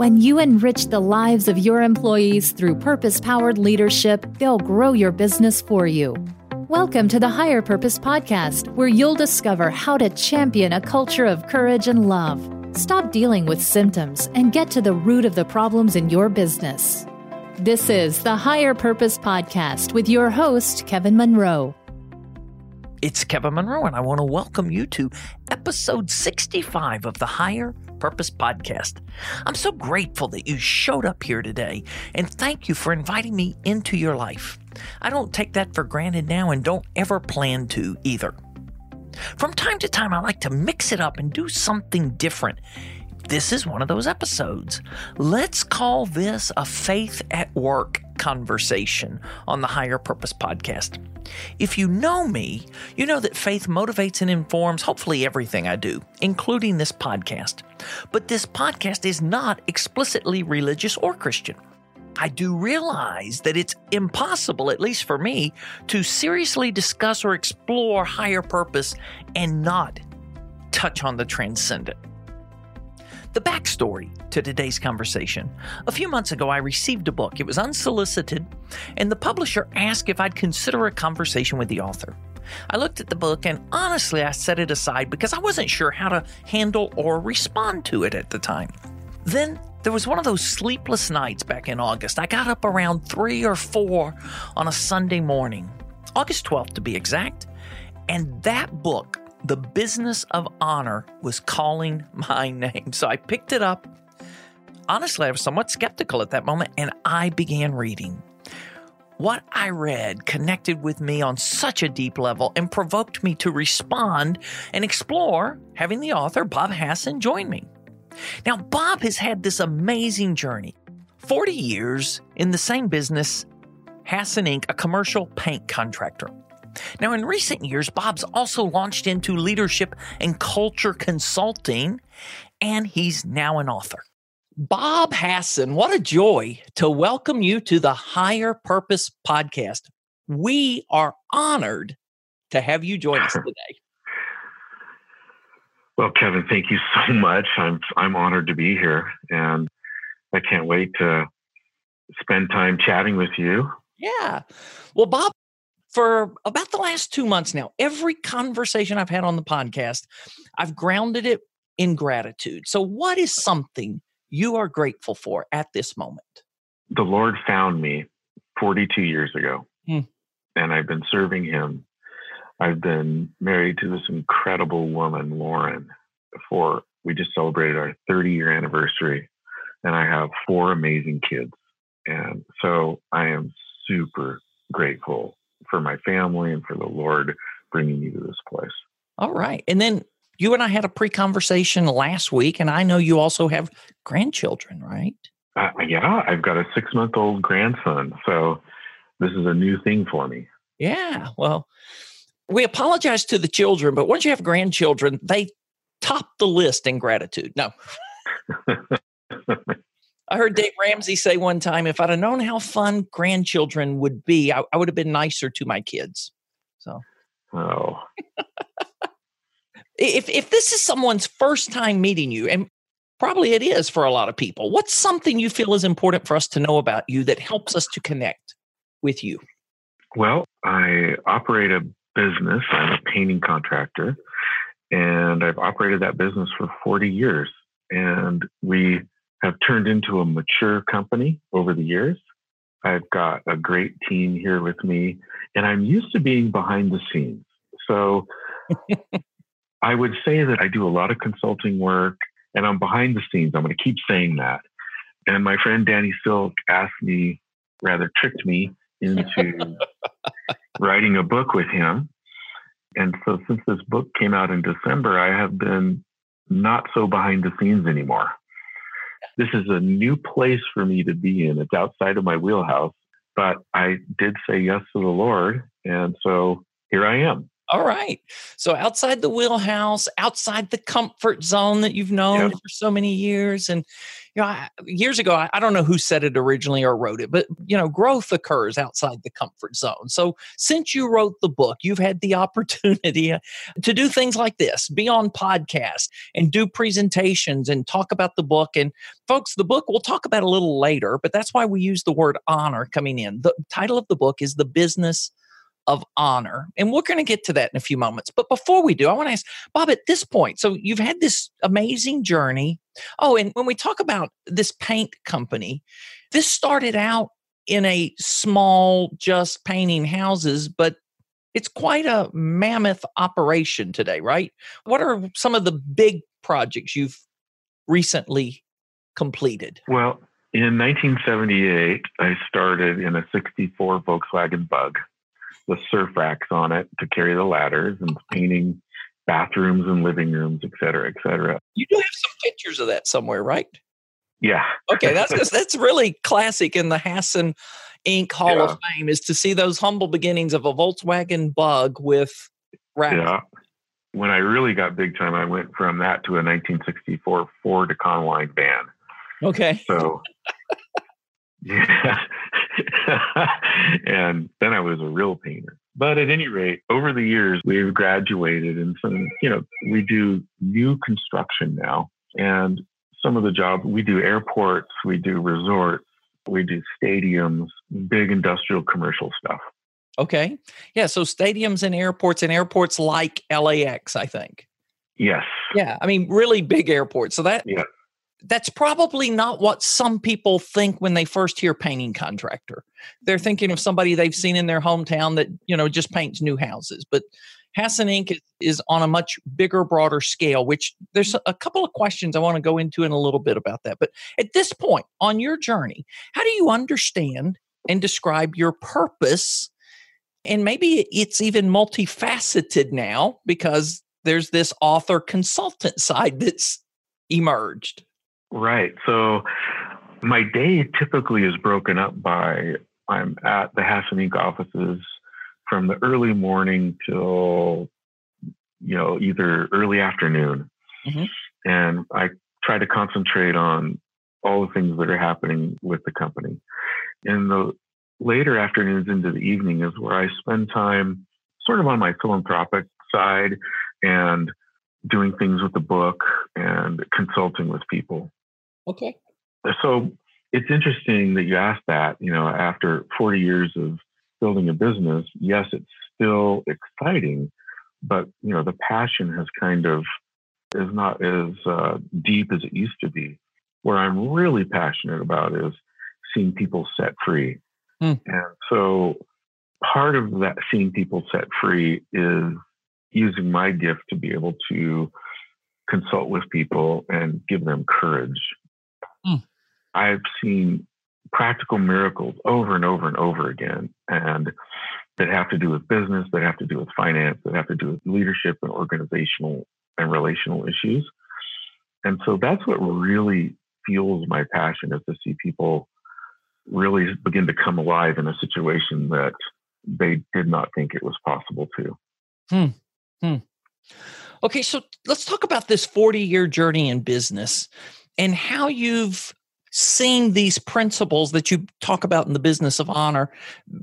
When you enrich the lives of your employees through purpose powered leadership, they'll grow your business for you. Welcome to the Higher Purpose Podcast, where you'll discover how to champion a culture of courage and love. Stop dealing with symptoms and get to the root of the problems in your business. This is the Higher Purpose Podcast with your host, Kevin Monroe. It's Kevin Monroe, and I want to welcome you to episode 65 of the Higher Purpose Podcast. I'm so grateful that you showed up here today, and thank you for inviting me into your life. I don't take that for granted now and don't ever plan to either. From time to time, I like to mix it up and do something different. This is one of those episodes. Let's call this a faith at work conversation on the Higher Purpose Podcast. If you know me, you know that faith motivates and informs hopefully everything I do, including this podcast. But this podcast is not explicitly religious or Christian. I do realize that it's impossible, at least for me, to seriously discuss or explore higher purpose and not touch on the transcendent. The backstory to today's conversation. A few months ago, I received a book. It was unsolicited, and the publisher asked if I'd consider a conversation with the author. I looked at the book and honestly, I set it aside because I wasn't sure how to handle or respond to it at the time. Then there was one of those sleepless nights back in August. I got up around 3 or 4 on a Sunday morning, August 12th to be exact, and that book the business of honor was calling my name. So I picked it up. Honestly, I was somewhat skeptical at that moment, and I began reading. What I read connected with me on such a deep level and provoked me to respond and explore having the author, Bob Hasson, join me. Now, Bob has had this amazing journey 40 years in the same business, Hasson Inc., a commercial paint contractor. Now, in recent years, Bob's also launched into leadership and culture consulting, and he's now an author. Bob Hasson, what a joy to welcome you to the Higher Purpose Podcast. We are honored to have you join us today. Well, Kevin, thank you so much. I'm I'm honored to be here, and I can't wait to spend time chatting with you. Yeah. Well, Bob, for about the last two months now, every conversation I've had on the podcast, I've grounded it in gratitude. So, what is something you are grateful for at this moment? The Lord found me 42 years ago, hmm. and I've been serving Him. I've been married to this incredible woman, Lauren, for we just celebrated our 30 year anniversary, and I have four amazing kids. And so I am super grateful for my family and for the Lord bringing me to this place. All right. And then you and I had a pre conversation last week, and I know you also have grandchildren, right? Uh, yeah, I've got a six month old grandson. So this is a new thing for me. Yeah. Well, we apologize to the children, but once you have grandchildren, they top the list in gratitude. No. I heard Dave Ramsey say one time, if I'd have known how fun grandchildren would be, I, I would have been nicer to my kids. So, oh, if if this is someone's first time meeting you, and probably it is for a lot of people, what's something you feel is important for us to know about you that helps us to connect with you? Well, I operate a business. I'm a painting contractor, and I've operated that business for 40 years. And we have turned into a mature company over the years. I've got a great team here with me, and I'm used to being behind the scenes. So I would say that I do a lot of consulting work and I'm behind the scenes. I'm going to keep saying that. And my friend Danny Silk asked me, rather tricked me into writing a book with him. And so since this book came out in December, I have been not so behind the scenes anymore this is a new place for me to be in. It's outside of my wheelhouse, but I did say yes to the Lord. And so here I am. All right. So outside the wheelhouse, outside the comfort zone that you've known yep. for so many years. And, you know, I, years ago, I, I, don't know who said it originally or wrote it, but, you know, growth occurs outside the comfort zone. So since you wrote the book, you've had the opportunity to do things like this, be on podcasts and do presentations and talk about the book. And folks, the book we'll talk about a little later, but that's why we use the word honor coming in. The title of the book is The Business of honor. And we're going to get to that in a few moments. But before we do, I want to ask Bob at this point. So you've had this amazing journey. Oh, and when we talk about this paint company, this started out in a small, just painting houses, but it's quite a mammoth operation today, right? What are some of the big projects you've recently completed? Well, in 1978, I started in a 64 Volkswagen Bug the surf racks on it to carry the ladders and painting bathrooms and living rooms, et cetera, et cetera. You do have some pictures of that somewhere, right? Yeah. okay, that's that's really classic in the Hasson Inc. Hall yeah. of Fame is to see those humble beginnings of a Volkswagen Bug with racks. Yeah. When I really got big time, I went from that to a 1964 Ford Econoline van. Okay. So Yeah. and then I was a real painter. But at any rate, over the years, we've graduated and some, you know, we do new construction now. And some of the jobs we do airports, we do resorts, we do stadiums, big industrial commercial stuff. Okay. Yeah. So stadiums and airports and airports like LAX, I think. Yes. Yeah. I mean, really big airports. So that yeah that's probably not what some people think when they first hear painting contractor. They're mm-hmm. thinking of somebody they've seen in their hometown that, you know, just paints new houses. But Hasson Inc. is, is on a much bigger, broader scale, which there's a couple of questions I want to go into in a little bit about that. But at this point on your journey, how do you understand and describe your purpose? And maybe it's even multifaceted now because there's this author consultant side that's emerged. Right. So my day typically is broken up by I'm at the Hasson Inc. offices from the early morning till you know either early afternoon, mm-hmm. and I try to concentrate on all the things that are happening with the company. In the later afternoons into the evening is where I spend time sort of on my philanthropic side and doing things with the book and consulting with people. Okay. So it's interesting that you asked that. You know, after 40 years of building a business, yes, it's still exciting, but you know, the passion has kind of is not as uh, deep as it used to be. Where I'm really passionate about is seeing people set free, mm. and so part of that seeing people set free is using my gift to be able to consult with people and give them courage. I've seen practical miracles over and over and over again, and that have to do with business, that have to do with finance, that have to do with leadership and organizational and relational issues. And so that's what really fuels my passion is to see people really begin to come alive in a situation that they did not think it was possible to. Hmm. Hmm. Okay, so let's talk about this 40 year journey in business and how you've seen these principles that you talk about in the business of honor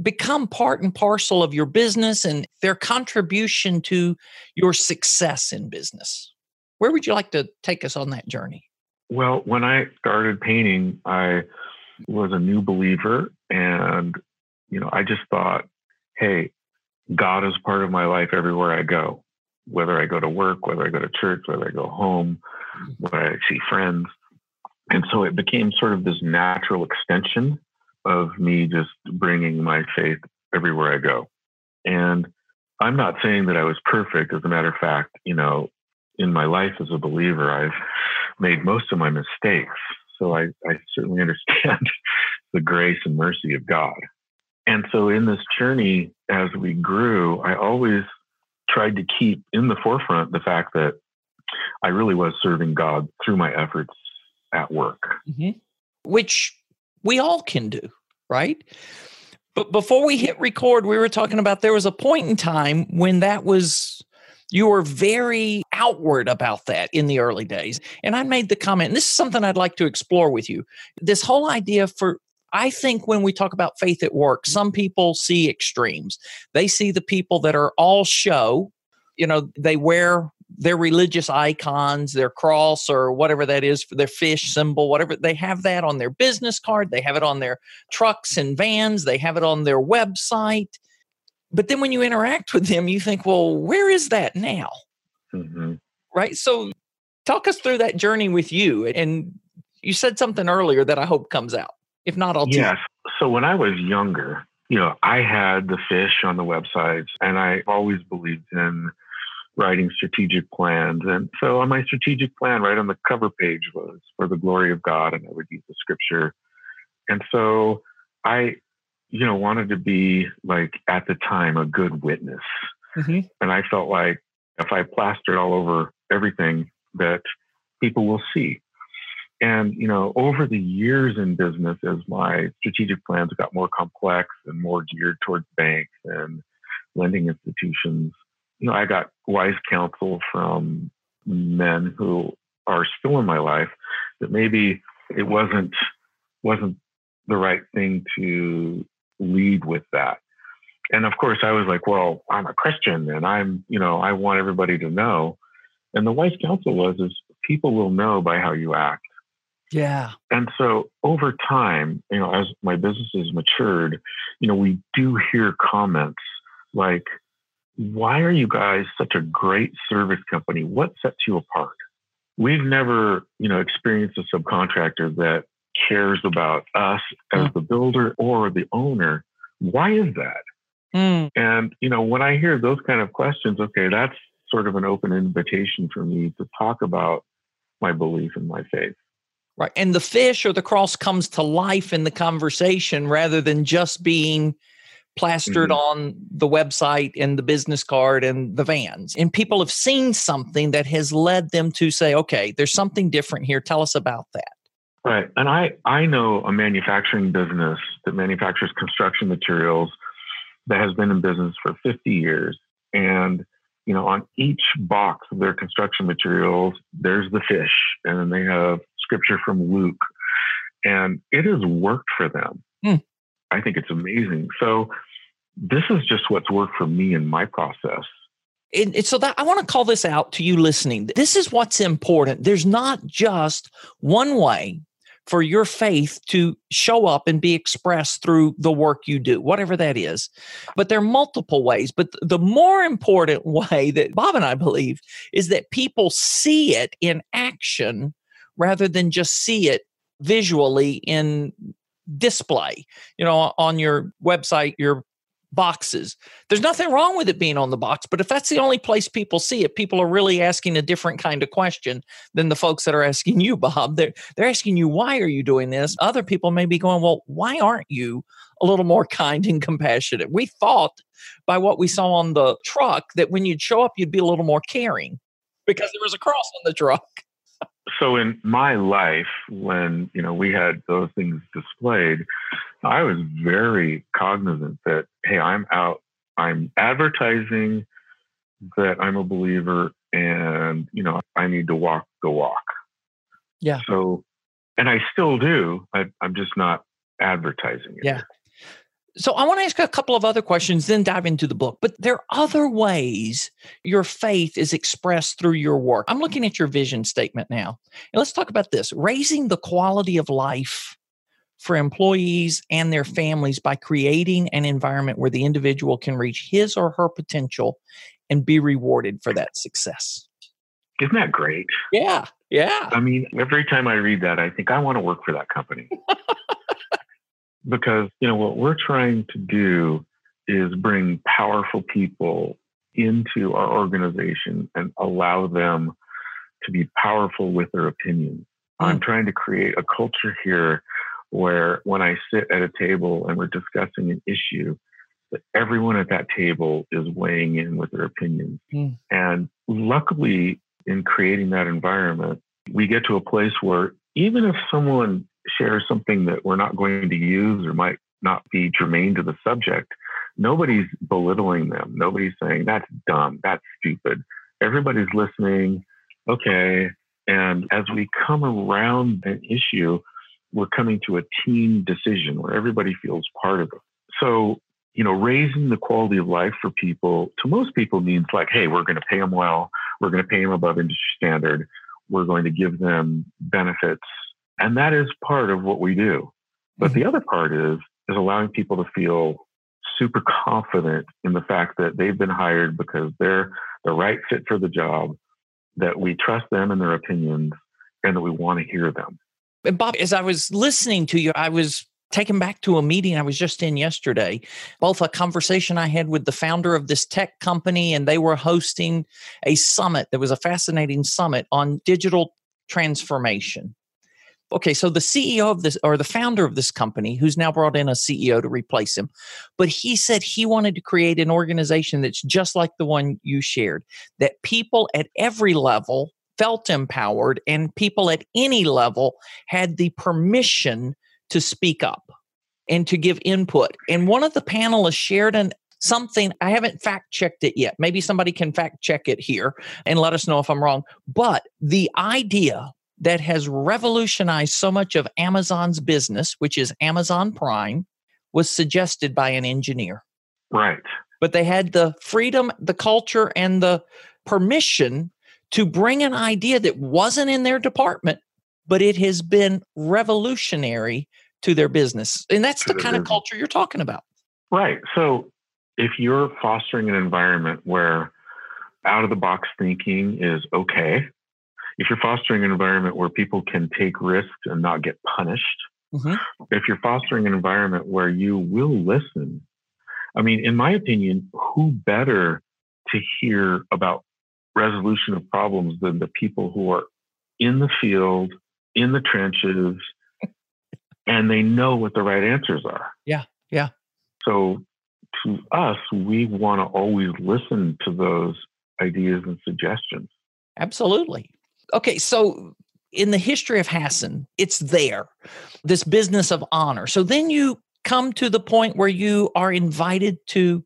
become part and parcel of your business and their contribution to your success in business. Where would you like to take us on that journey? Well, when I started painting, I was a new believer and you know, I just thought, hey, God is part of my life everywhere I go. Whether I go to work, whether I go to church, whether I go home, mm. whether I see friends. And so it became sort of this natural extension of me just bringing my faith everywhere I go. And I'm not saying that I was perfect. As a matter of fact, you know, in my life as a believer, I've made most of my mistakes. So I, I certainly understand the grace and mercy of God. And so in this journey, as we grew, I always tried to keep in the forefront the fact that I really was serving God through my efforts at work. Mm-hmm. Which we all can do, right? But before we hit record, we were talking about there was a point in time when that was you were very outward about that in the early days. And I made the comment, and this is something I'd like to explore with you. This whole idea for I think when we talk about faith at work, some people see extremes. They see the people that are all show, you know, they wear their religious icons, their cross or whatever that is for their fish symbol, whatever they have that on their business card, they have it on their trucks and vans, they have it on their website. But then when you interact with them, you think, well, where is that now? Mm-hmm. Right. So talk us through that journey with you. And you said something earlier that I hope comes out. If not, I'll do. Yes. So when I was younger, you know, I had the fish on the websites and I always believed in writing strategic plans. And so on my strategic plan, right on the cover page was for the glory of God, and I would use the scripture. And so I, you know, wanted to be like at the time a good witness. Mm-hmm. And I felt like if I plastered all over everything that people will see. And, you know, over the years in business, as my strategic plans got more complex and more geared towards banks and lending institutions, you know, I got wise counsel from men who are still in my life that maybe it wasn't wasn't the right thing to lead with that. And of course, I was like, well, I'm a Christian and I'm, you know, I want everybody to know. And the wise counsel was, is people will know by how you act. Yeah. And so over time, you know, as my business has matured, you know, we do hear comments like, why are you guys such a great service company? What sets you apart? We've never, you know, experienced a subcontractor that cares about us as mm. the builder or the owner. Why is that? Mm. And, you know, when I hear those kind of questions, okay, that's sort of an open invitation for me to talk about my belief and my faith. Right. And the fish or the cross comes to life in the conversation rather than just being plastered mm-hmm. on the website and the business card and the vans. And people have seen something that has led them to say, okay, there's something different here. Tell us about that. Right. And I, I know a manufacturing business that manufactures construction materials that has been in business for 50 years. And, you know, on each box of their construction materials, there's the fish. And then they have scripture from Luke. And it has worked for them. Hmm. I think it's amazing. So this is just what's worked for me in my process. And, and, so that I want to call this out to you listening. This is what's important. There's not just one way for your faith to show up and be expressed through the work you do, whatever that is. But there are multiple ways. But the more important way that Bob and I believe is that people see it in action rather than just see it visually in display. You know, on your website, your boxes. There's nothing wrong with it being on the box, but if that's the only place people see it, people are really asking a different kind of question than the folks that are asking you, Bob. They're they're asking you, why are you doing this? Other people may be going, well, why aren't you a little more kind and compassionate? We thought by what we saw on the truck that when you'd show up, you'd be a little more caring because there was a cross on the truck so in my life when you know we had those things displayed i was very cognizant that hey i'm out i'm advertising that i'm a believer and you know i need to walk the walk. Yeah. So and i still do. I, i'm just not advertising it. Yeah so I want to ask a couple of other questions, then dive into the book. But there are other ways your faith is expressed through your work. I'm looking at your vision statement now. And let's talk about this raising the quality of life for employees and their families by creating an environment where the individual can reach his or her potential and be rewarded for that success. Isn't that great? Yeah. Yeah. I mean, every time I read that, I think I want to work for that company. because you know what we're trying to do is bring powerful people into our organization and allow them to be powerful with their opinions. Mm. I'm trying to create a culture here where when I sit at a table and we're discussing an issue, that everyone at that table is weighing in with their opinions. Mm. And luckily, in creating that environment, we get to a place where even if someone share something that we're not going to use or might not be germane to the subject, nobody's belittling them. Nobody's saying that's dumb, that's stupid. Everybody's listening. Okay. And as we come around an issue, we're coming to a team decision where everybody feels part of it. So, you know, raising the quality of life for people to most people means like, hey, we're going to pay them well, we're going to pay them above industry standard, we're going to give them benefits, and that is part of what we do. But mm-hmm. the other part is is allowing people to feel super confident in the fact that they've been hired because they're the right fit for the job, that we trust them and their opinions, and that we want to hear them. And Bob, as I was listening to you, I was taken back to a meeting I was just in yesterday, both a conversation I had with the founder of this tech company, and they were hosting a summit. that was a fascinating summit on digital transformation. Okay, so the CEO of this or the founder of this company, who's now brought in a CEO to replace him, but he said he wanted to create an organization that's just like the one you shared, that people at every level felt empowered and people at any level had the permission to speak up and to give input. And one of the panelists shared an something I haven't fact checked it yet. Maybe somebody can fact check it here and let us know if I'm wrong. But the idea that has revolutionized so much of Amazon's business, which is Amazon Prime, was suggested by an engineer. Right. But they had the freedom, the culture, and the permission to bring an idea that wasn't in their department, but it has been revolutionary to their business. And that's the kind of culture you're talking about. Right. So if you're fostering an environment where out of the box thinking is okay, if you're fostering an environment where people can take risks and not get punished, mm-hmm. if you're fostering an environment where you will listen, I mean, in my opinion, who better to hear about resolution of problems than the people who are in the field, in the trenches, and they know what the right answers are. Yeah, yeah. So to us, we want to always listen to those ideas and suggestions. Absolutely. Okay, so in the history of Hasson, it's there, this business of honor. So then you come to the point where you are invited to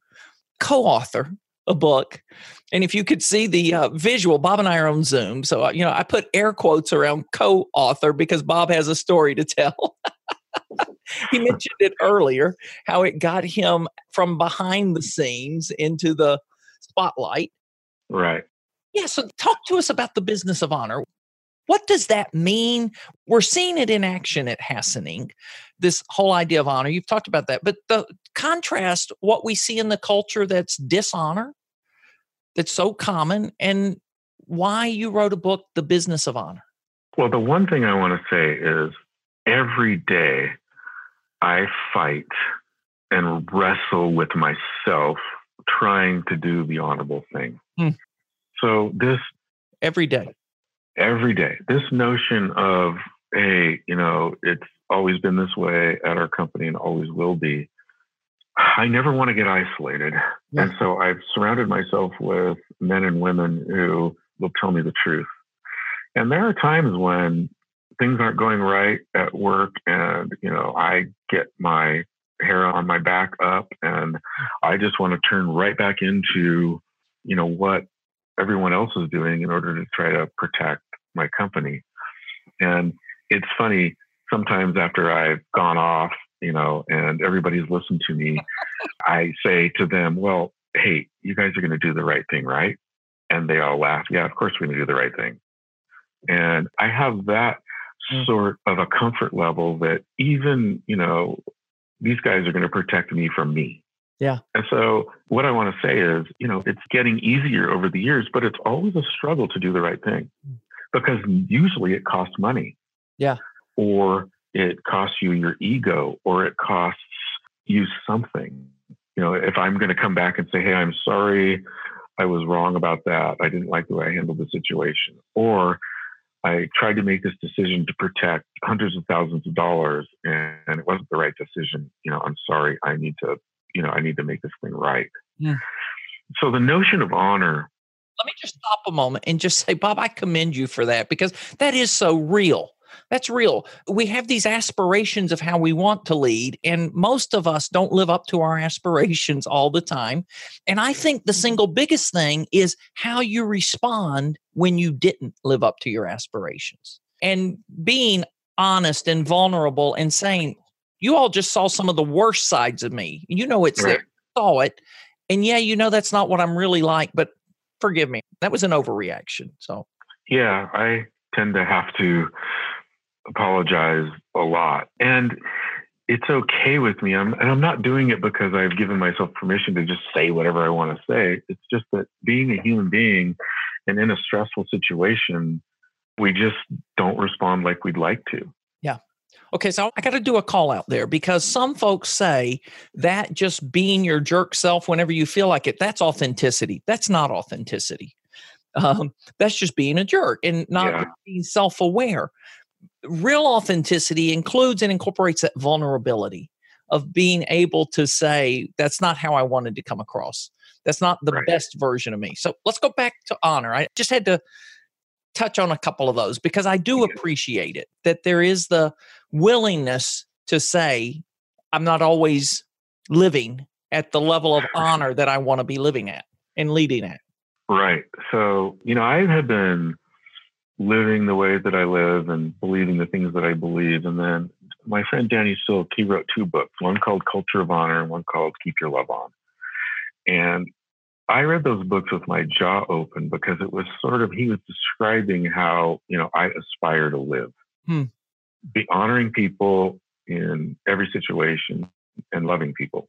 co author a book. And if you could see the uh, visual, Bob and I are on Zoom. So, uh, you know, I put air quotes around co author because Bob has a story to tell. he mentioned it earlier how it got him from behind the scenes into the spotlight. Right. Yeah. So, talk to us about the business of honor. What does that mean? We're seeing it in action at Hasson Inc, this whole idea of honor. You've talked about that, but the contrast what we see in the culture that's dishonor, that's so common, and why you wrote a book, The Business of Honor. Well, the one thing I want to say is every day I fight and wrestle with myself trying to do the honorable thing. Hmm. So this every day, every day, this notion of, hey, you know, it's always been this way at our company and always will be. I never want to get isolated. Yeah. And so I've surrounded myself with men and women who will tell me the truth. And there are times when things aren't going right at work and, you know, I get my hair on my back up and I just want to turn right back into, you know, what everyone else is doing in order to try to protect my company. And it's funny, sometimes after I've gone off, you know, and everybody's listened to me, I say to them, well, hey, you guys are going to do the right thing, right? And they all laugh. Yeah, of course we're going to do the right thing. And I have that mm. sort of a comfort level that even, you know, these guys are going to protect me from me. Yeah. And so what I want to say is, you know, it's getting easier over the years, but it's always a struggle to do the right thing mm. because usually it costs money. Yeah. Or it costs you your ego or it costs you something. You know, if I'm going to come back and say, hey, I'm sorry, I was wrong about that. I didn't like the way I handled the situation. Or I tried to make this decision to protect hundreds of thousands of dollars and it wasn't the right decision. You know, I'm sorry. I need to you know, I need to make this thing right. Yeah. So the notion of honor. Let me just stop a moment and just say, Bob, I commend you for that because that is so real. That's real. We have these aspirations of how we want to lead, and most of us don't live up to our aspirations all the time. And I think the mm-hmm. single biggest thing is how you respond when you didn't live up to your aspirations and being honest and vulnerable and saying, You all just saw some of the worst sides of me. You know, it's right. there, saw it. And yeah, you know, that's not what I'm really like, but forgive me. That was an overreaction. So, yeah, I tend to have to apologize a lot. And it's okay with me. I'm, and I'm not doing it because I've given myself permission to just say whatever I want to say. It's just that being a human being and in a stressful situation, we just don't respond like we'd like to. Okay, so I got to do a call out there because some folks say that just being your jerk self whenever you feel like it, that's authenticity. That's not authenticity. Um, that's just being a jerk and not yeah. being self aware. Real authenticity includes and incorporates that vulnerability of being able to say, that's not how I wanted to come across. That's not the right. best version of me. So let's go back to honor. I just had to touch on a couple of those because I do appreciate it that there is the willingness to say, I'm not always living at the level of honor that I want to be living at and leading at. Right. So, you know, I have been living the way that I live and believing the things that I believe. And then my friend Danny Silk, he wrote two books, one called Culture of Honor and one called Keep Your Love On. And I read those books with my jaw open because it was sort of, he was describing how, you know, I aspire to live. Hmm. Be honoring people in every situation and loving people.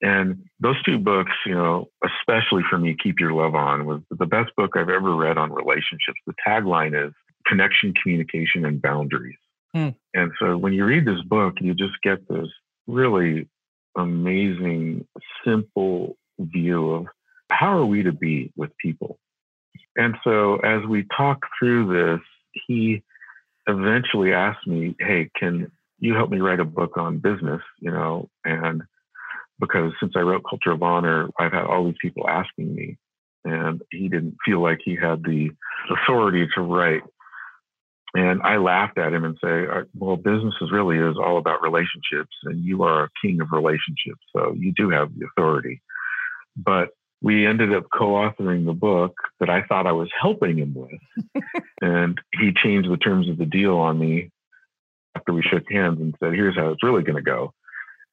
And those two books, you know, especially for me, Keep Your Love On was the best book I've ever read on relationships. The tagline is connection, communication, and boundaries. Mm. And so when you read this book, you just get this really amazing, simple view of how are we to be with people. And so as we talk through this, he eventually asked me, Hey, can you help me write a book on business? You know, and because since I wrote Culture of Honor, I've had all these people asking me, and he didn't feel like he had the authority to write. And I laughed at him and say, uh, "Well, business is really is all about relationships, and you are a king of relationships, so you do have the authority." But we ended up co-authoring the book that I thought I was helping him with, and he changed the terms of the deal on me after we shook hands and said, "Here's how it's really going to go."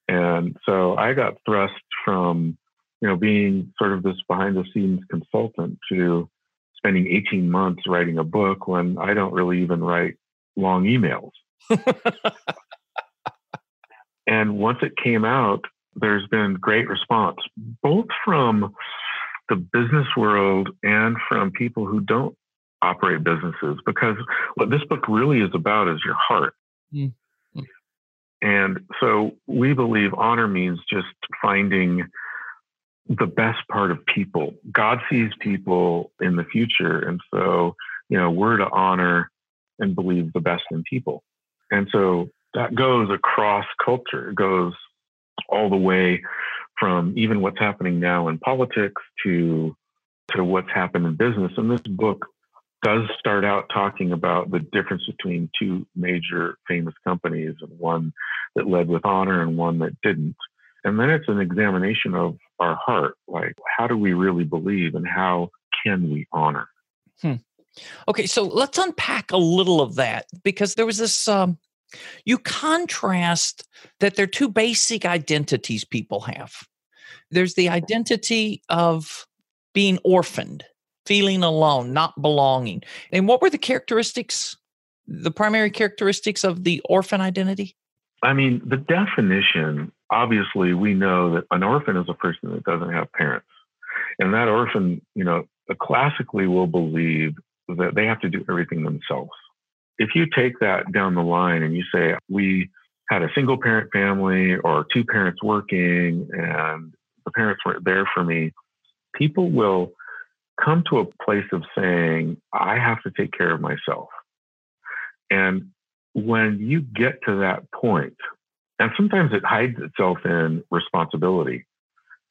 And so I got thrust from, you know, being sort of this behind the scenes consultant to spending 18 months writing a book when I don't really even write long emails. and once it came out, there's been great response, both from the business world and from people who don't operate businesses, because what this book really is about is your heart. Mm. And so we believe honor means just finding the best part of people. God sees people in the future. And so, you know, we're to honor and believe the best in people. And so that goes across culture, it goes all the way from even what's happening now in politics to to what's happened in business. And this book does start out talking about the difference between two major famous companies and one that led with honor and one that didn't. And then it's an examination of our heart like, how do we really believe and how can we honor? Hmm. Okay, so let's unpack a little of that because there was this. Um, you contrast that there are two basic identities people have. There's the identity of being orphaned, feeling alone, not belonging. And what were the characteristics, the primary characteristics of the orphan identity? I mean, the definition obviously, we know that an orphan is a person that doesn't have parents. And that orphan, you know, classically will believe that they have to do everything themselves. If you take that down the line and you say, we had a single parent family or two parents working and the parents weren't there for me, people will come to a place of saying, I have to take care of myself. And when you get to that point, and sometimes it hides itself in responsibility.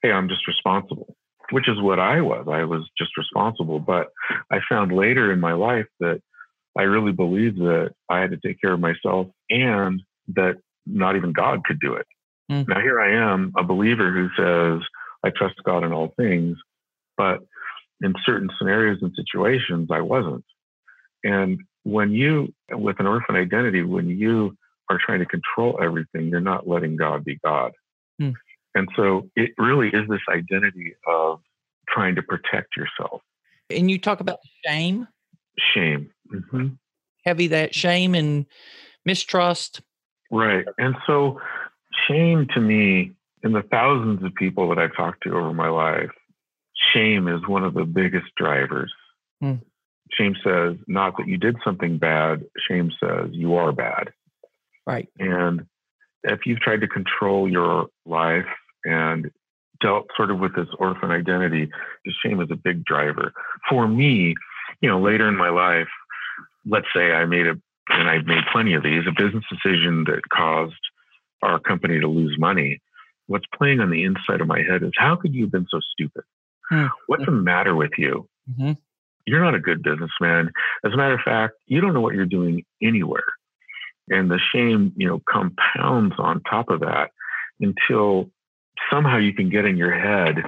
Hey, I'm just responsible, which is what I was. I was just responsible. But I found later in my life that I really believed that I had to take care of myself and that not even God could do it. Mm. Now, here I am, a believer who says, I trust God in all things, but in certain scenarios and situations, I wasn't. And when you, with an orphan identity, when you are trying to control everything, you're not letting God be God. Mm. And so it really is this identity of trying to protect yourself. And you talk about shame. Shame. Mm-hmm. Heavy that shame and mistrust. Right. And so shame to me, in the thousands of people that I've talked to over my life, shame is one of the biggest drivers. Mm. Shame says not that you did something bad, shame says you are bad. Right. And if you've tried to control your life and dealt sort of with this orphan identity, the shame is a big driver. For me, you know, later in my life, let's say I made a, and I've made plenty of these, a business decision that caused our company to lose money. What's playing on the inside of my head is how could you have been so stupid? What's the matter with you? Mm-hmm. You're not a good businessman. As a matter of fact, you don't know what you're doing anywhere. And the shame, you know, compounds on top of that until somehow you can get in your head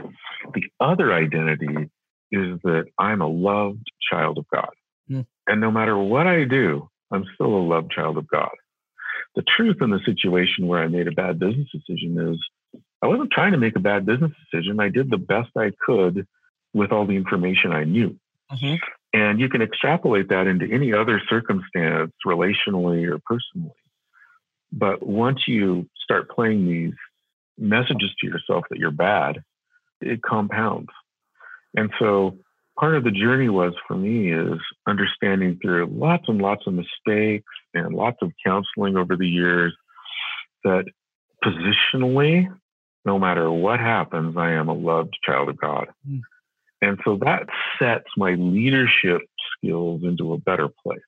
the other identity is that I'm a loved child of God. Mm. And no matter what I do, I'm still a loved child of God. The truth in the situation where I made a bad business decision is I wasn't trying to make a bad business decision. I did the best I could with all the information I knew. Mm-hmm. And you can extrapolate that into any other circumstance, relationally or personally. But once you start playing these messages to yourself that you're bad, it compounds. And so part of the journey was for me is understanding through lots and lots of mistakes and lots of counseling over the years that positionally, no matter what happens, I am a loved child of God. Mm. And so that sets my leadership skills into a better place,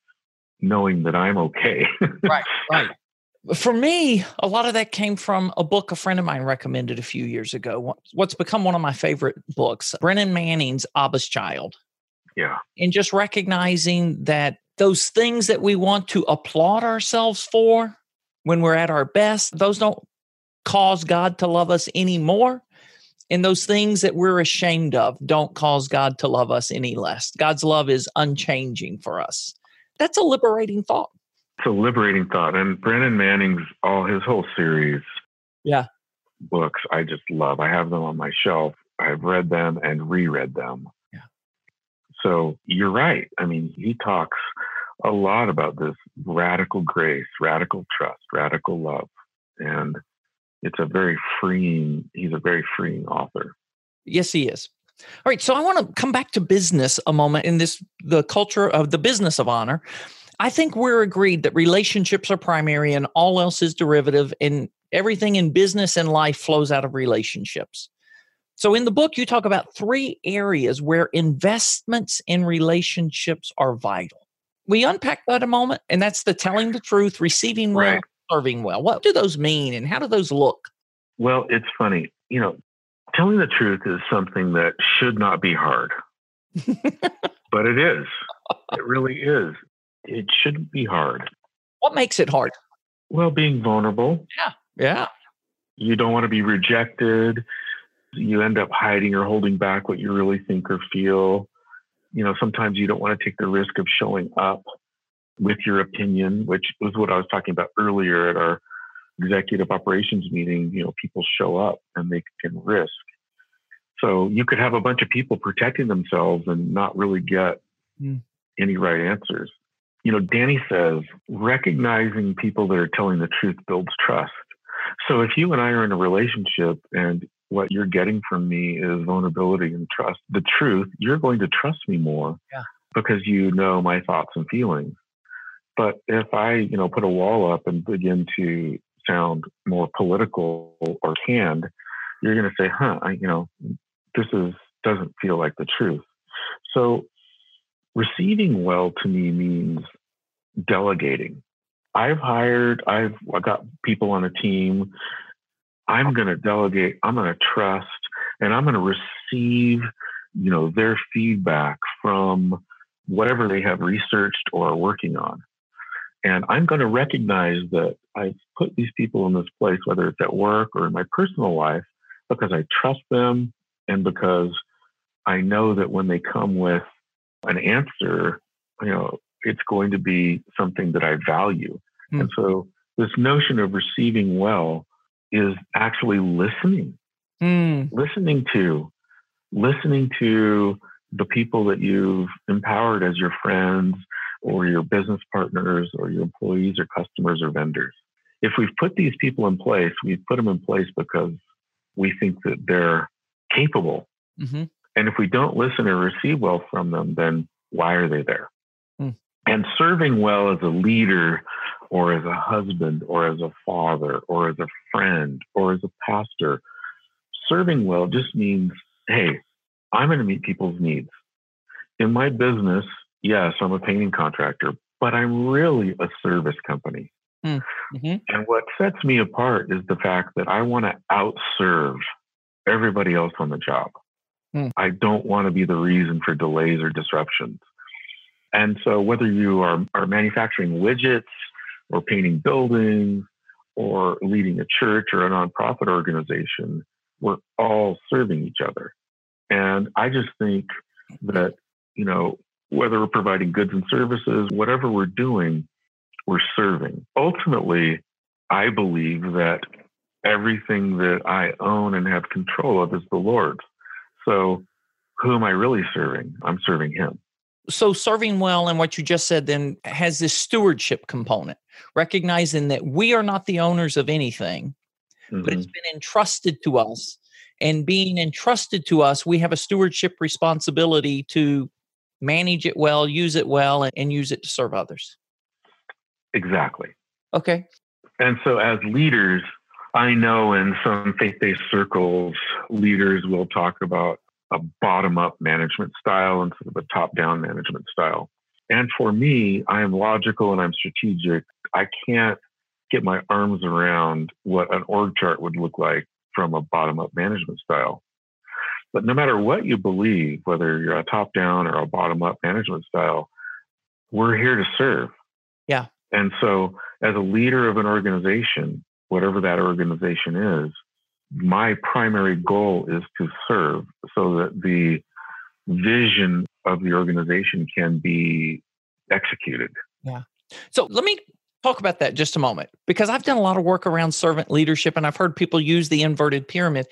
knowing that I'm okay. right, right. For me, a lot of that came from a book a friend of mine recommended a few years ago. What's become one of my favorite books, Brennan Manning's Abba's Child. Yeah. And just recognizing that those things that we want to applaud ourselves for when we're at our best, those don't cause God to love us anymore. And those things that we're ashamed of don't cause God to love us any less. God's love is unchanging for us. That's a liberating thought. It's a liberating thought. And Brennan Manning's all his whole series. Yeah. Books I just love. I have them on my shelf. I've read them and reread them. Yeah. So you're right. I mean, he talks a lot about this radical grace, radical trust, radical love. And it's a very freeing, he's a very freeing author. Yes, he is. All right, so I want to come back to business a moment in this the culture of the business of honor. I think we're agreed that relationships are primary and all else is derivative, and everything in business and life flows out of relationships. So, in the book, you talk about three areas where investments in relationships are vital. We unpack that a moment, and that's the telling the truth, receiving well, right. serving well. What do those mean, and how do those look? Well, it's funny. You know, telling the truth is something that should not be hard, but it is. It really is it shouldn't be hard. What makes it hard? Well, being vulnerable. Yeah. Yeah. You don't want to be rejected. You end up hiding or holding back what you really think or feel. You know, sometimes you don't want to take the risk of showing up with your opinion, which was what I was talking about earlier at our executive operations meeting. You know, people show up and they can risk. So you could have a bunch of people protecting themselves and not really get mm. any right answers you know, Danny says recognizing people that are telling the truth builds trust. So if you and I are in a relationship and what you're getting from me is vulnerability and trust, the truth, you're going to trust me more yeah. because you know my thoughts and feelings. But if I, you know, put a wall up and begin to sound more political or canned, you're going to say, "Huh, I, you know, this is doesn't feel like the truth." So receiving well to me means delegating. I've hired, I've got people on a team. I'm going to delegate, I'm going to trust, and I'm going to receive, you know, their feedback from whatever they have researched or are working on. And I'm going to recognize that I've put these people in this place, whether it's at work or in my personal life, because I trust them and because I know that when they come with an answer, you know, it's going to be something that I value. Mm. And so this notion of receiving well is actually listening, mm. listening to, listening to the people that you've empowered as your friends or your business partners or your employees or customers or vendors. If we've put these people in place, we've put them in place because we think that they're capable. Mm-hmm. And if we don't listen or receive well from them, then why are they there? Mm. And serving well as a leader or as a husband or as a father or as a friend or as a pastor, serving well just means, hey, I'm going to meet people's needs. In my business, yes, I'm a painting contractor, but I'm really a service company. Hmm. Mm-hmm. And what sets me apart is the fact that I want to outserve everybody else on the job. Mm. I don't want to be the reason for delays or disruptions. And so, whether you are, are manufacturing widgets or painting buildings or leading a church or a nonprofit organization, we're all serving each other. And I just think that, you know, whether we're providing goods and services, whatever we're doing, we're serving. Ultimately, I believe that everything that I own and have control of is the Lord's. So, who am I really serving? I'm serving Him. So, serving well and what you just said then has this stewardship component, recognizing that we are not the owners of anything, mm-hmm. but it's mm-hmm. been entrusted to us. And being entrusted to us, we have a stewardship responsibility to manage it well, use it well, and, and use it to serve others. Exactly. Okay. And so, as leaders, I know in some faith based circles, leaders will talk about a bottom up management style instead of a top down management style. And for me, I am logical and I'm strategic. I can't get my arms around what an org chart would look like from a bottom up management style. But no matter what you believe, whether you're a top down or a bottom up management style, we're here to serve. Yeah. And so, as a leader of an organization, whatever that organization is, my primary goal is to serve so that the vision of the organization can be executed. Yeah. So let me talk about that just a moment because I've done a lot of work around servant leadership and I've heard people use the inverted pyramid.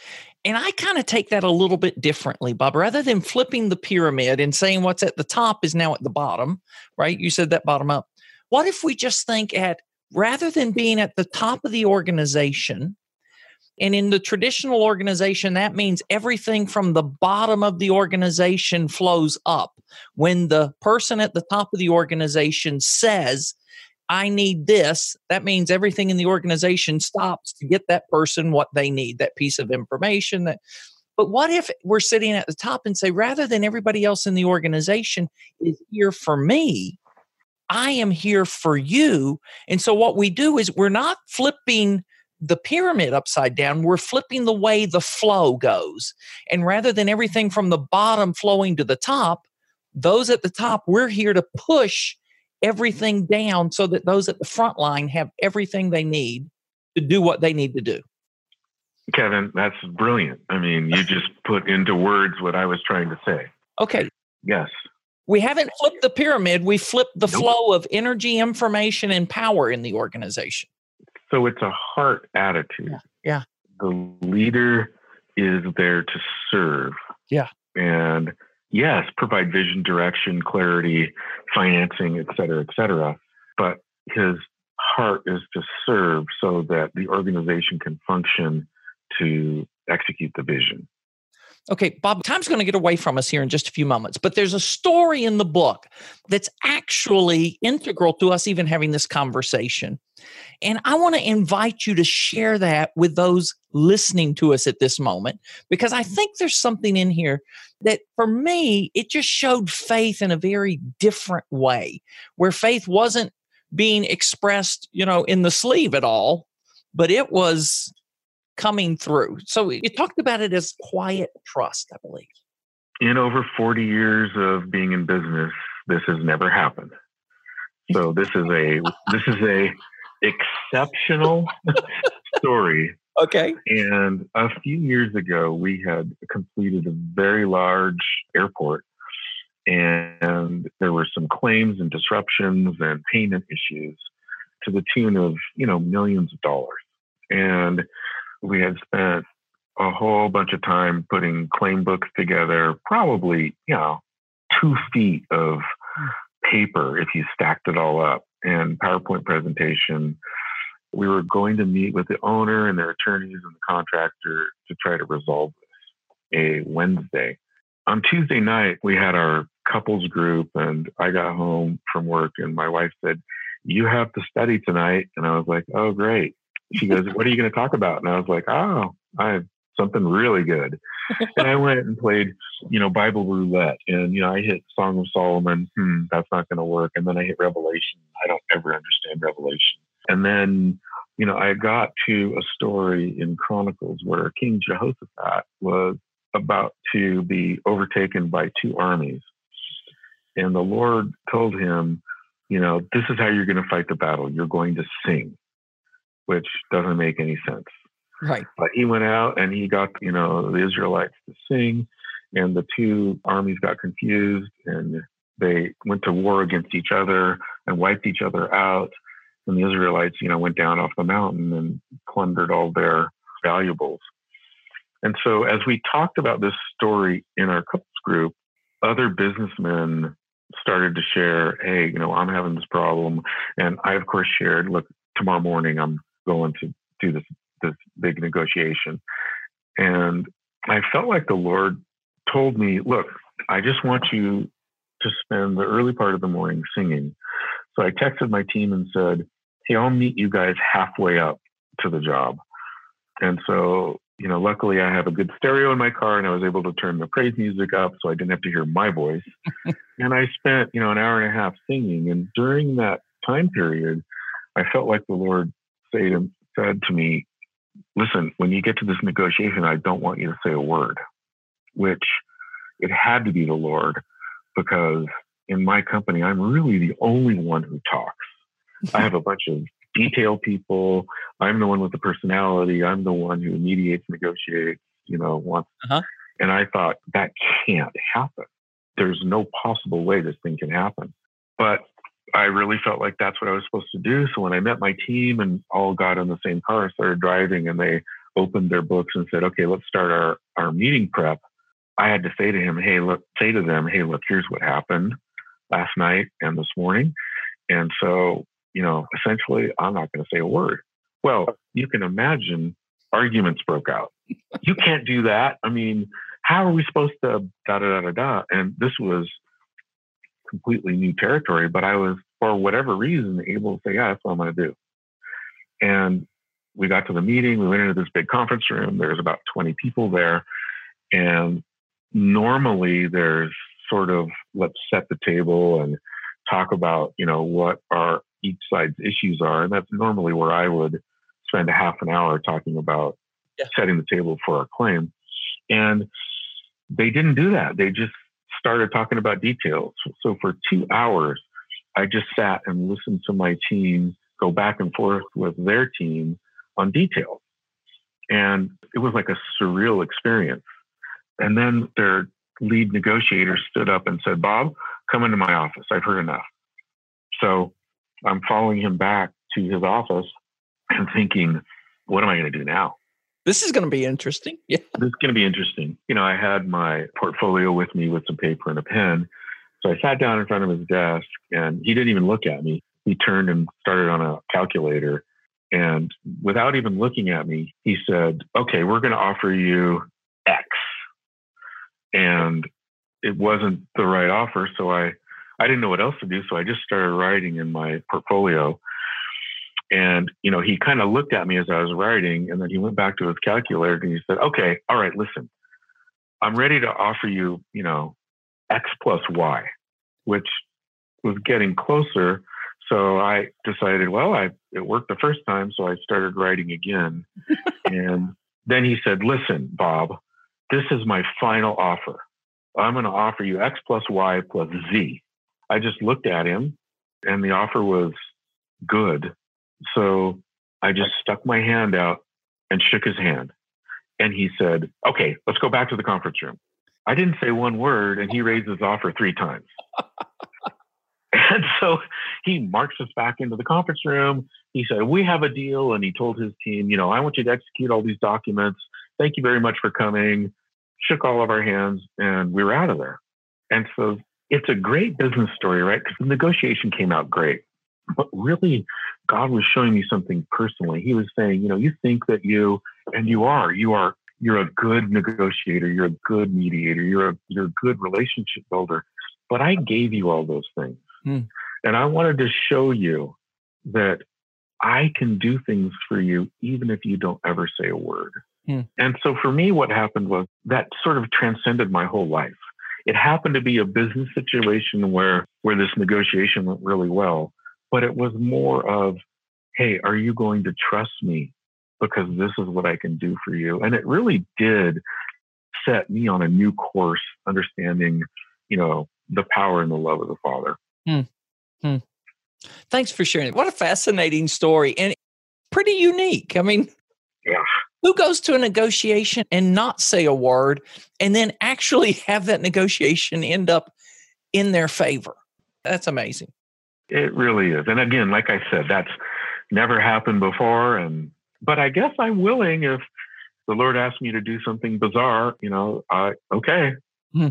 And I kind of take that a little bit differently, Bob. Rather than flipping the pyramid and saying what's at the top is now at the bottom, right? You said that bottom up. What if we just think at rather than being at the top of the organization, and in the traditional organization, that means everything from the bottom of the organization flows up. When the person at the top of the organization says, I need this, that means everything in the organization stops to get that person what they need, that piece of information that but what if we're sitting at the top and say, rather than everybody else in the organization is here for me, I am here for you. And so what we do is we're not flipping the pyramid upside down, we're flipping the way the flow goes. And rather than everything from the bottom flowing to the top, those at the top, we're here to push everything down so that those at the front line have everything they need to do what they need to do. Kevin, that's brilliant. I mean, you just put into words what I was trying to say. Okay. Yes. We haven't flipped the pyramid, we flipped the nope. flow of energy, information, and power in the organization. So it's a heart attitude. Yeah. yeah. The leader is there to serve. Yeah. And yes, provide vision, direction, clarity, financing, et cetera, et cetera. But his heart is to serve so that the organization can function to execute the vision. Okay, Bob, time's going to get away from us here in just a few moments, but there's a story in the book that's actually integral to us even having this conversation. And I want to invite you to share that with those listening to us at this moment, because I think there's something in here that for me, it just showed faith in a very different way, where faith wasn't being expressed, you know, in the sleeve at all, but it was coming through. So you talked about it as quiet trust, I believe. In over 40 years of being in business, this has never happened. So this is a this is a exceptional story. Okay. And a few years ago, we had completed a very large airport, and there were some claims and disruptions and payment issues to the tune of you know millions of dollars. And we had spent a whole bunch of time putting claim books together, probably you know two feet of paper if you stacked it all up and PowerPoint presentation. We were going to meet with the owner and their attorneys and the contractor to try to resolve this a Wednesday. On Tuesday night, we had our couples group, and I got home from work, and my wife said, You have to study tonight. And I was like, Oh, great. She goes, What are you going to talk about? And I was like, Oh, I have something really good. and I went and played, you know, Bible roulette. And, you know, I hit Song of Solomon. Hmm, that's not going to work. And then I hit Revelation. I don't ever understand Revelation. And then, you know, I got to a story in Chronicles where King Jehoshaphat was about to be overtaken by two armies. And the Lord told him, you know, this is how you're going to fight the battle. You're going to sing, which doesn't make any sense. Right. But he went out and he got, you know, the Israelites to sing, and the two armies got confused and they went to war against each other and wiped each other out. And the Israelites, you know, went down off the mountain and plundered all their valuables. And so, as we talked about this story in our couples group, other businessmen started to share, hey, you know, I'm having this problem. And I, of course, shared, look, tomorrow morning I'm going to do this this big negotiation. And I felt like the Lord told me, look, I just want you to spend the early part of the morning singing. So I texted my team and said, hey, I'll meet you guys halfway up to the job. And so, you know, luckily I have a good stereo in my car and I was able to turn the praise music up so I didn't have to hear my voice. and I spent, you know, an hour and a half singing. And during that time period, I felt like the Lord said to me, listen, when you get to this negotiation, I don't want you to say a word, which it had to be the Lord because in my company, I'm really the only one who talks. I have a bunch of detail people. I'm the one with the personality. I'm the one who mediates, negotiates, you know, wants. Uh-huh. And I thought that can't happen. There's no possible way this thing can happen. But I really felt like that's what I was supposed to do. So when I met my team and all got in the same car, started driving, and they opened their books and said, "Okay, let's start our our meeting prep." I had to say to him, "Hey, look, say to them, hey, look, here's what happened last night and this morning." And so, you know, essentially, I'm not going to say a word. Well, you can imagine arguments broke out. You can't do that. I mean, how are we supposed to da da da da da? And this was completely new territory, but I was, for whatever reason, able to say, yeah, that's what I'm going to do. And we got to the meeting. We went into this big conference room. There's about 20 people there. And normally there's sort of let's set the table and talk about, you know, what our each side's issues are. And that's normally where I would spend a half an hour talking about yeah. setting the table for our claim. And they didn't do that. They just started talking about details. So for two hours, I just sat and listened to my team go back and forth with their team on details. And it was like a surreal experience. And then their lead negotiator stood up and said, Bob, come into my office. I've heard enough. So I'm following him back to his office and thinking, what am I going to do now? This is going to be interesting. Yeah. This is going to be interesting. You know, I had my portfolio with me with some paper and a pen. So I sat down in front of his desk and he didn't even look at me. He turned and started on a calculator. And without even looking at me, he said, Okay, we're going to offer you X. And it wasn't the right offer. So I, I didn't know what else to do. So I just started writing in my portfolio and, you know, he kind of looked at me as I was writing and then he went back to his calculator and he said, okay, all right, listen, I'm ready to offer you, you know, X plus Y, which was getting closer. So I decided, well, I, it worked the first time. So I started writing again. and then he said, listen, Bob, this is my final offer. I'm going to offer you X plus Y plus Z. I just looked at him and the offer was good. So I just stuck my hand out and shook his hand. And he said, Okay, let's go back to the conference room. I didn't say one word, and he raised his offer three times. and so he marched us back into the conference room. He said, We have a deal. And he told his team, You know, I want you to execute all these documents. Thank you very much for coming. Shook all of our hands, and we were out of there. And so it's a great business story, right? Because the negotiation came out great. But really, God was showing me something personally. He was saying, you know, you think that you, and you are, you are, you're a good negotiator, you're a good mediator, you're a, you're a good relationship builder. But I gave you all those things. Hmm. And I wanted to show you that I can do things for you even if you don't ever say a word. Hmm. And so for me, what happened was that sort of transcended my whole life. It happened to be a business situation where where this negotiation went really well, but it was more of, hey, are you going to trust me because this is what I can do for you? And it really did set me on a new course, understanding, you know, the power and the love of the Father. Hmm. Hmm. Thanks for sharing. What a fascinating story and pretty unique. I mean, yeah. Who goes to a negotiation and not say a word and then actually have that negotiation end up in their favor? That's amazing. It really is. And again, like I said, that's never happened before. And, but I guess I'm willing if the Lord asks me to do something bizarre, you know, I, okay. Hmm.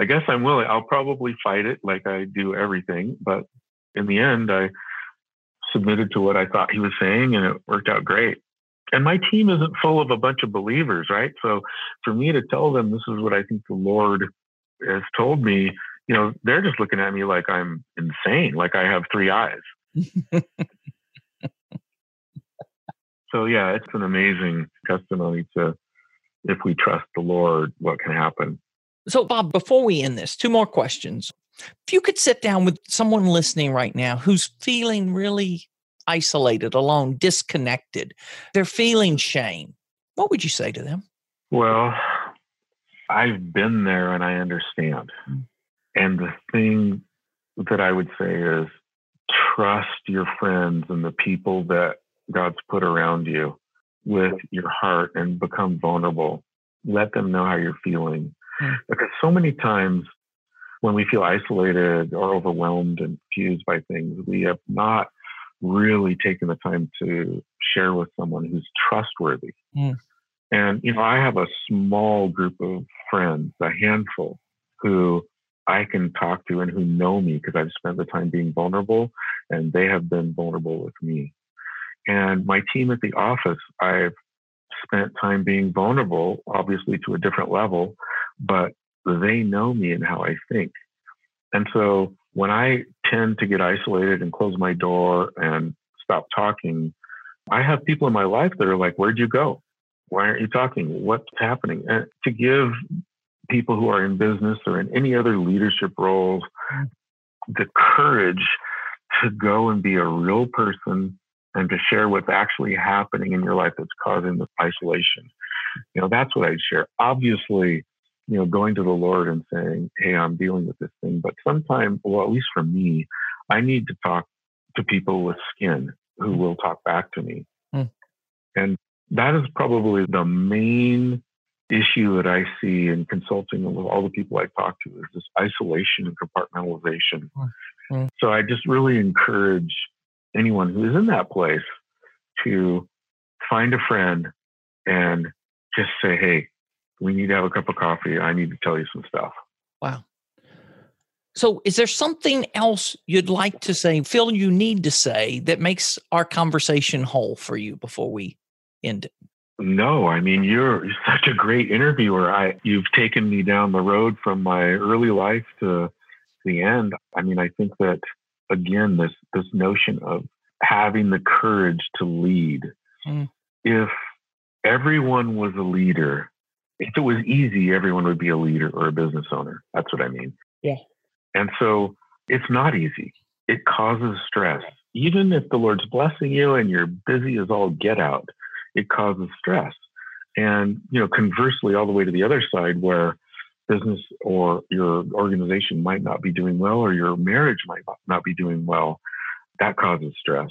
I guess I'm willing. I'll probably fight it like I do everything. But in the end, I submitted to what I thought he was saying and it worked out great and my team isn't full of a bunch of believers, right? So for me to tell them this is what I think the Lord has told me, you know, they're just looking at me like I'm insane, like I have three eyes. so yeah, it's an amazing testimony to if we trust the Lord, what can happen. So Bob, before we end this, two more questions. If you could sit down with someone listening right now who's feeling really isolated, alone, disconnected. They're feeling shame. What would you say to them? Well, I've been there and I understand. Mm. And the thing that I would say is trust your friends and the people that God's put around you with your heart and become vulnerable. Let them know how you're feeling. Mm. Because so many times when we feel isolated or overwhelmed and confused by things, we have not really taken the time to share with someone who's trustworthy. Mm. And, you know, I have a small group of friends, a handful, who I can talk to and who know me because I've spent the time being vulnerable and they have been vulnerable with me. And my team at the office, I've spent time being vulnerable, obviously to a different level, but they know me and how I think. And so when I tend to get isolated and close my door and stop talking, I have people in my life that are like, Where'd you go? Why aren't you talking? What's happening? And to give people who are in business or in any other leadership roles the courage to go and be a real person and to share what's actually happening in your life that's causing this isolation. You know, that's what I'd share. Obviously, you know, going to the Lord and saying, Hey, I'm dealing with this thing. But sometimes, well, at least for me, I need to talk to people with skin who will talk back to me. Mm. And that is probably the main issue that I see in consulting with all the people I talk to is this isolation and compartmentalization. Mm. So I just really encourage anyone who is in that place to find a friend and just say, Hey, we need to have a cup of coffee. I need to tell you some stuff. Wow. So, is there something else you'd like to say, Phil, you need to say that makes our conversation whole for you before we end it? No, I mean you're such a great interviewer. I you've taken me down the road from my early life to the end. I mean, I think that again, this this notion of having the courage to lead. Mm. If everyone was a leader, if it was easy, everyone would be a leader or a business owner. That's what I mean. Yeah. And so it's not easy. It causes stress. Even if the Lord's blessing you and you're busy as all get out, it causes stress. And, you know, conversely, all the way to the other side where business or your organization might not be doing well or your marriage might not be doing well. That causes stress.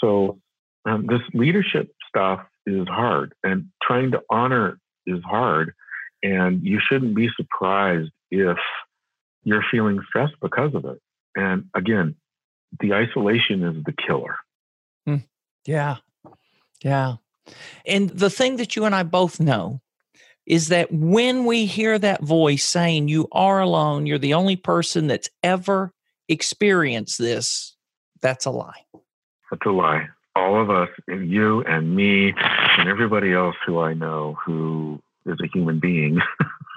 So um, this leadership stuff is hard and trying to honor is hard. And you shouldn't be surprised if you're feeling stressed because of it. And again, the isolation is the killer. Mm, yeah. Yeah. And the thing that you and I both know is that when we hear that voice saying you are alone, you're the only person that's ever experienced this, that's a lie. That's a lie. All of us, and you and me, and everybody else who I know who is a human being,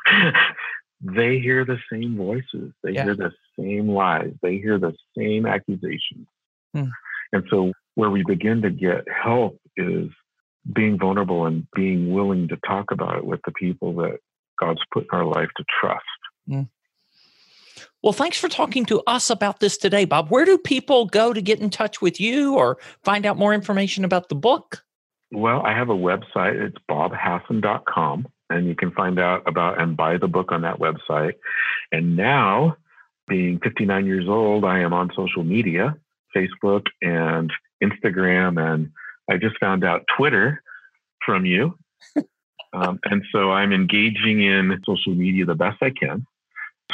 they hear the same voices. They yeah. hear the same lies. They hear the same accusations. Hmm. And so, where we begin to get help is being vulnerable and being willing to talk about it with the people that God's put in our life to trust. Mm. Well, thanks for talking to us about this today, Bob. Where do people go to get in touch with you or find out more information about the book? Well, I have a website. It's bobhasson.com, and you can find out about and buy the book on that website. And now, being 59 years old, I am on social media Facebook and Instagram and I just found out Twitter from you. um, and so I'm engaging in social media the best I can.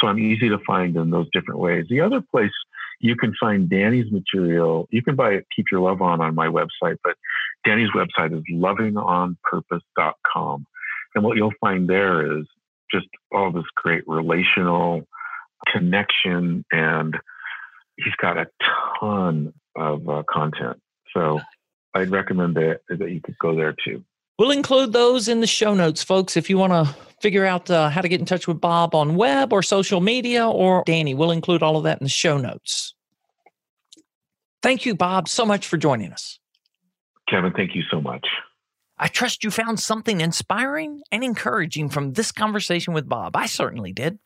So I'm easy to find in those different ways. The other place you can find Danny's material, you can buy it, Keep Your Love On on my website, but Danny's website is lovingonpurpose.com. And what you'll find there is just all this great relational connection and he's got a ton of uh, content. So I'd recommend that that you could go there too. We'll include those in the show notes, folks. If you want to figure out uh, how to get in touch with Bob on web or social media or Danny, we'll include all of that in the show notes. Thank you, Bob, so much for joining us. Kevin, thank you so much. I trust you found something inspiring and encouraging from this conversation with Bob. I certainly did.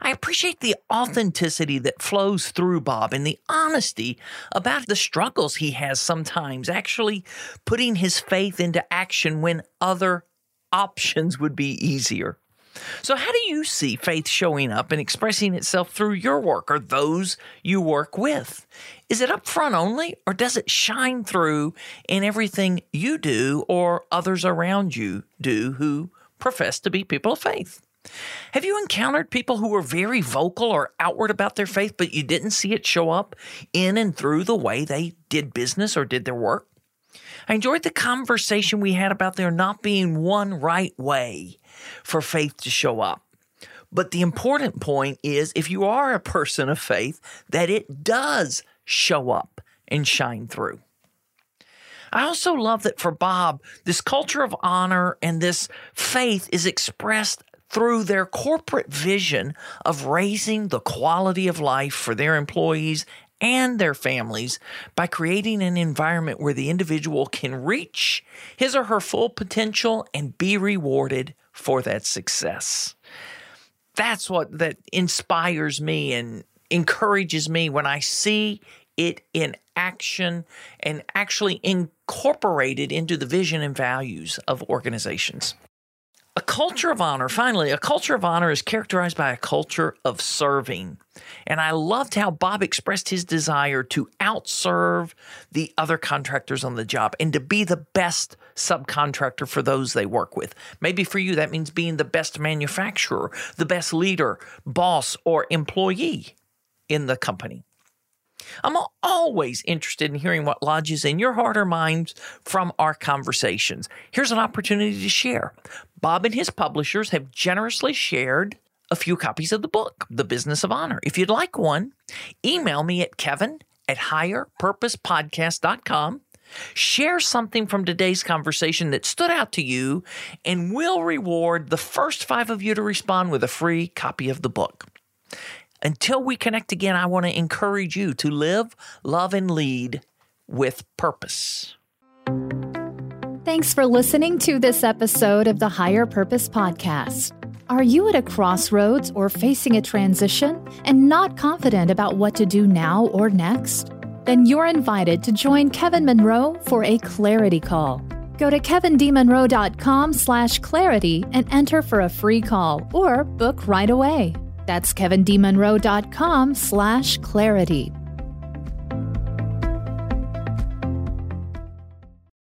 I appreciate the authenticity that flows through Bob and the honesty about the struggles he has sometimes actually putting his faith into action when other options would be easier. So, how do you see faith showing up and expressing itself through your work or those you work with? Is it up front only, or does it shine through in everything you do or others around you do who profess to be people of faith? Have you encountered people who were very vocal or outward about their faith, but you didn't see it show up in and through the way they did business or did their work? I enjoyed the conversation we had about there not being one right way for faith to show up. But the important point is if you are a person of faith, that it does show up and shine through. I also love that for Bob, this culture of honor and this faith is expressed through their corporate vision of raising the quality of life for their employees and their families by creating an environment where the individual can reach his or her full potential and be rewarded for that success. That's what that inspires me and encourages me when I see it in action and actually incorporated into the vision and values of organizations. A culture of honor, finally, a culture of honor is characterized by a culture of serving. And I loved how Bob expressed his desire to outserve the other contractors on the job and to be the best subcontractor for those they work with. Maybe for you, that means being the best manufacturer, the best leader, boss, or employee in the company. I'm always interested in hearing what lodges in your heart or minds from our conversations. Here's an opportunity to share. Bob and his publishers have generously shared a few copies of the book, The Business of Honor. If you'd like one, email me at kevin at higherpurposepodcast.com. Share something from today's conversation that stood out to you, and we'll reward the first five of you to respond with a free copy of the book. Until we connect again, I want to encourage you to live, love, and lead with purpose. Thanks for listening to this episode of the Higher Purpose Podcast. Are you at a crossroads or facing a transition and not confident about what to do now or next? Then you're invited to join Kevin Monroe for a clarity call. Go to kevindmonroe.com slash clarity and enter for a free call or book right away. That's kevindmonroe.com slash clarity.